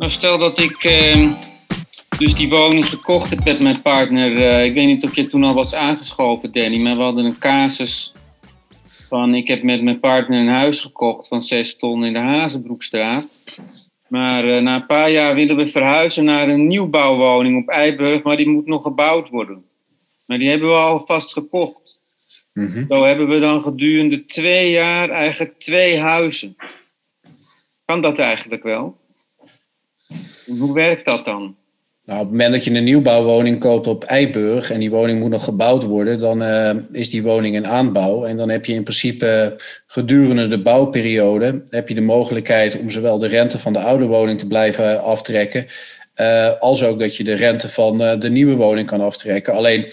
Nou, stel dat ik uh, dus die woning gekocht heb met mijn partner. Uh, ik weet niet of je toen al was aangeschoven, Danny, maar we hadden een casus van ik heb met mijn partner een huis gekocht van 6 ton in de Hazenbroekstraat. Maar uh, na een paar jaar willen we verhuizen naar een nieuwbouwwoning op Eiburg, maar die moet nog gebouwd worden. Maar die hebben we alvast gekocht. Mm Zo hebben we dan gedurende twee jaar eigenlijk twee huizen. Kan dat eigenlijk wel? Hoe werkt dat dan? Nou, op het moment dat je een nieuwbouwwoning koopt op Eiburg en die woning moet nog gebouwd worden, dan uh, is die woning in aanbouw. En dan heb je in principe gedurende de bouwperiode heb je de mogelijkheid om zowel de rente van de oude woning te blijven aftrekken, uh, als ook dat je de rente van uh, de nieuwe woning kan aftrekken. Alleen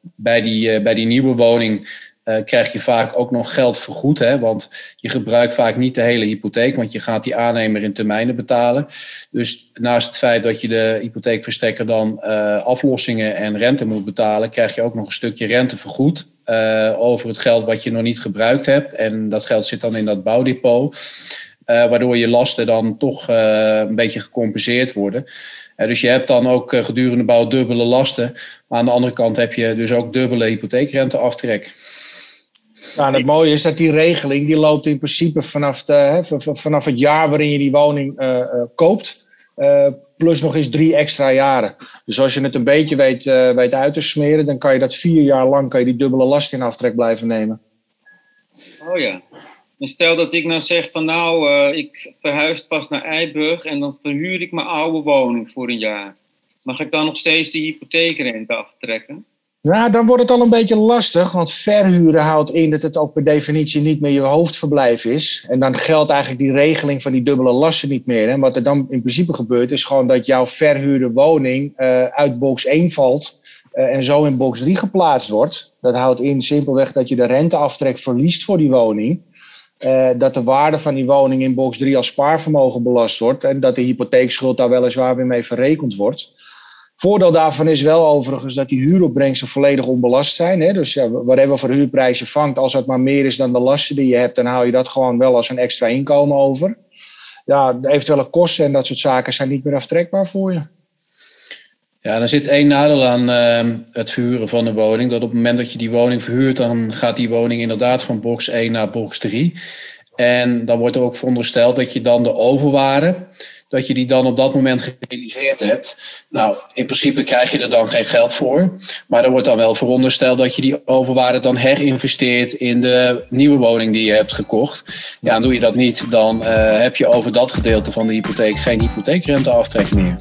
bij, die, bij die nieuwe woning uh, krijg je vaak ook nog geld vergoed. Hè? Want je gebruikt vaak niet de hele hypotheek, want je gaat die aannemer in termijnen betalen. Dus naast het feit dat je de hypotheekverstrekker dan uh, aflossingen en rente moet betalen, krijg je ook nog een stukje rente vergoed uh, over het geld wat je nog niet gebruikt hebt. En dat geld zit dan in dat bouwdepot. waardoor je lasten dan toch een beetje gecompenseerd worden. dus je hebt dan ook gedurende bouw dubbele lasten. Maar aan de andere kant heb je dus ook dubbele hypotheekrenteaftrek. Nou, het mooie is dat die regeling die loopt in principe vanaf, de, hè, vanaf het jaar waarin je die woning uh, uh, koopt. Uh, plus nog eens drie extra jaren. Dus als je het een beetje weet, weet uit te smeren, dan kan je dat vier jaar lang kan je die dubbele last in aftrek blijven nemen. Oh ja. En stel dat ik nou zeg van nou, ik verhuis vast naar Eiburg en dan verhuur ik mijn oude woning voor een jaar. Mag ik dan nog steeds die hypotheekrente aftrekken? Ja, dan wordt het al een beetje lastig, want verhuren houdt in dat het ook per definitie niet meer je hoofdverblijf is. En dan geldt eigenlijk die regeling van die dubbele lasten niet meer. En wat er dan in principe gebeurt, is gewoon dat jouw verhuurde woning uh, uit box 1 valt uh, en zo in box 3 geplaatst wordt. Dat houdt in simpelweg dat je de renteaftrek verliest voor die woning. Uh, dat de waarde van die woning in box 3 als spaarvermogen belast wordt en dat de hypotheekschuld daar weliswaar weer mee verrekend wordt. Voordeel daarvan is wel overigens dat die huuropbrengsten volledig onbelast zijn. Hè? Dus ja, whatever voor huurprijs je vangt, als het maar meer is dan de lasten die je hebt, dan haal je dat gewoon wel als een extra inkomen over. Ja, de eventuele kosten en dat soort zaken zijn niet meer aftrekbaar voor je. Ja, er zit één nadeel aan uh, het verhuren van een woning. Dat op het moment dat je die woning verhuurt, dan gaat die woning inderdaad van box 1 naar box 3. En dan wordt er ook verondersteld dat je dan de overwaarde dat je die dan op dat moment gerealiseerd hebt. Nou, in principe krijg je er dan geen geld voor. Maar er wordt dan wel verondersteld dat je die overwaarde dan herinvesteert in de nieuwe woning die je hebt gekocht. Ja, en doe je dat niet, dan uh, heb je over dat gedeelte van de hypotheek geen hypotheekrenteaftrek meer.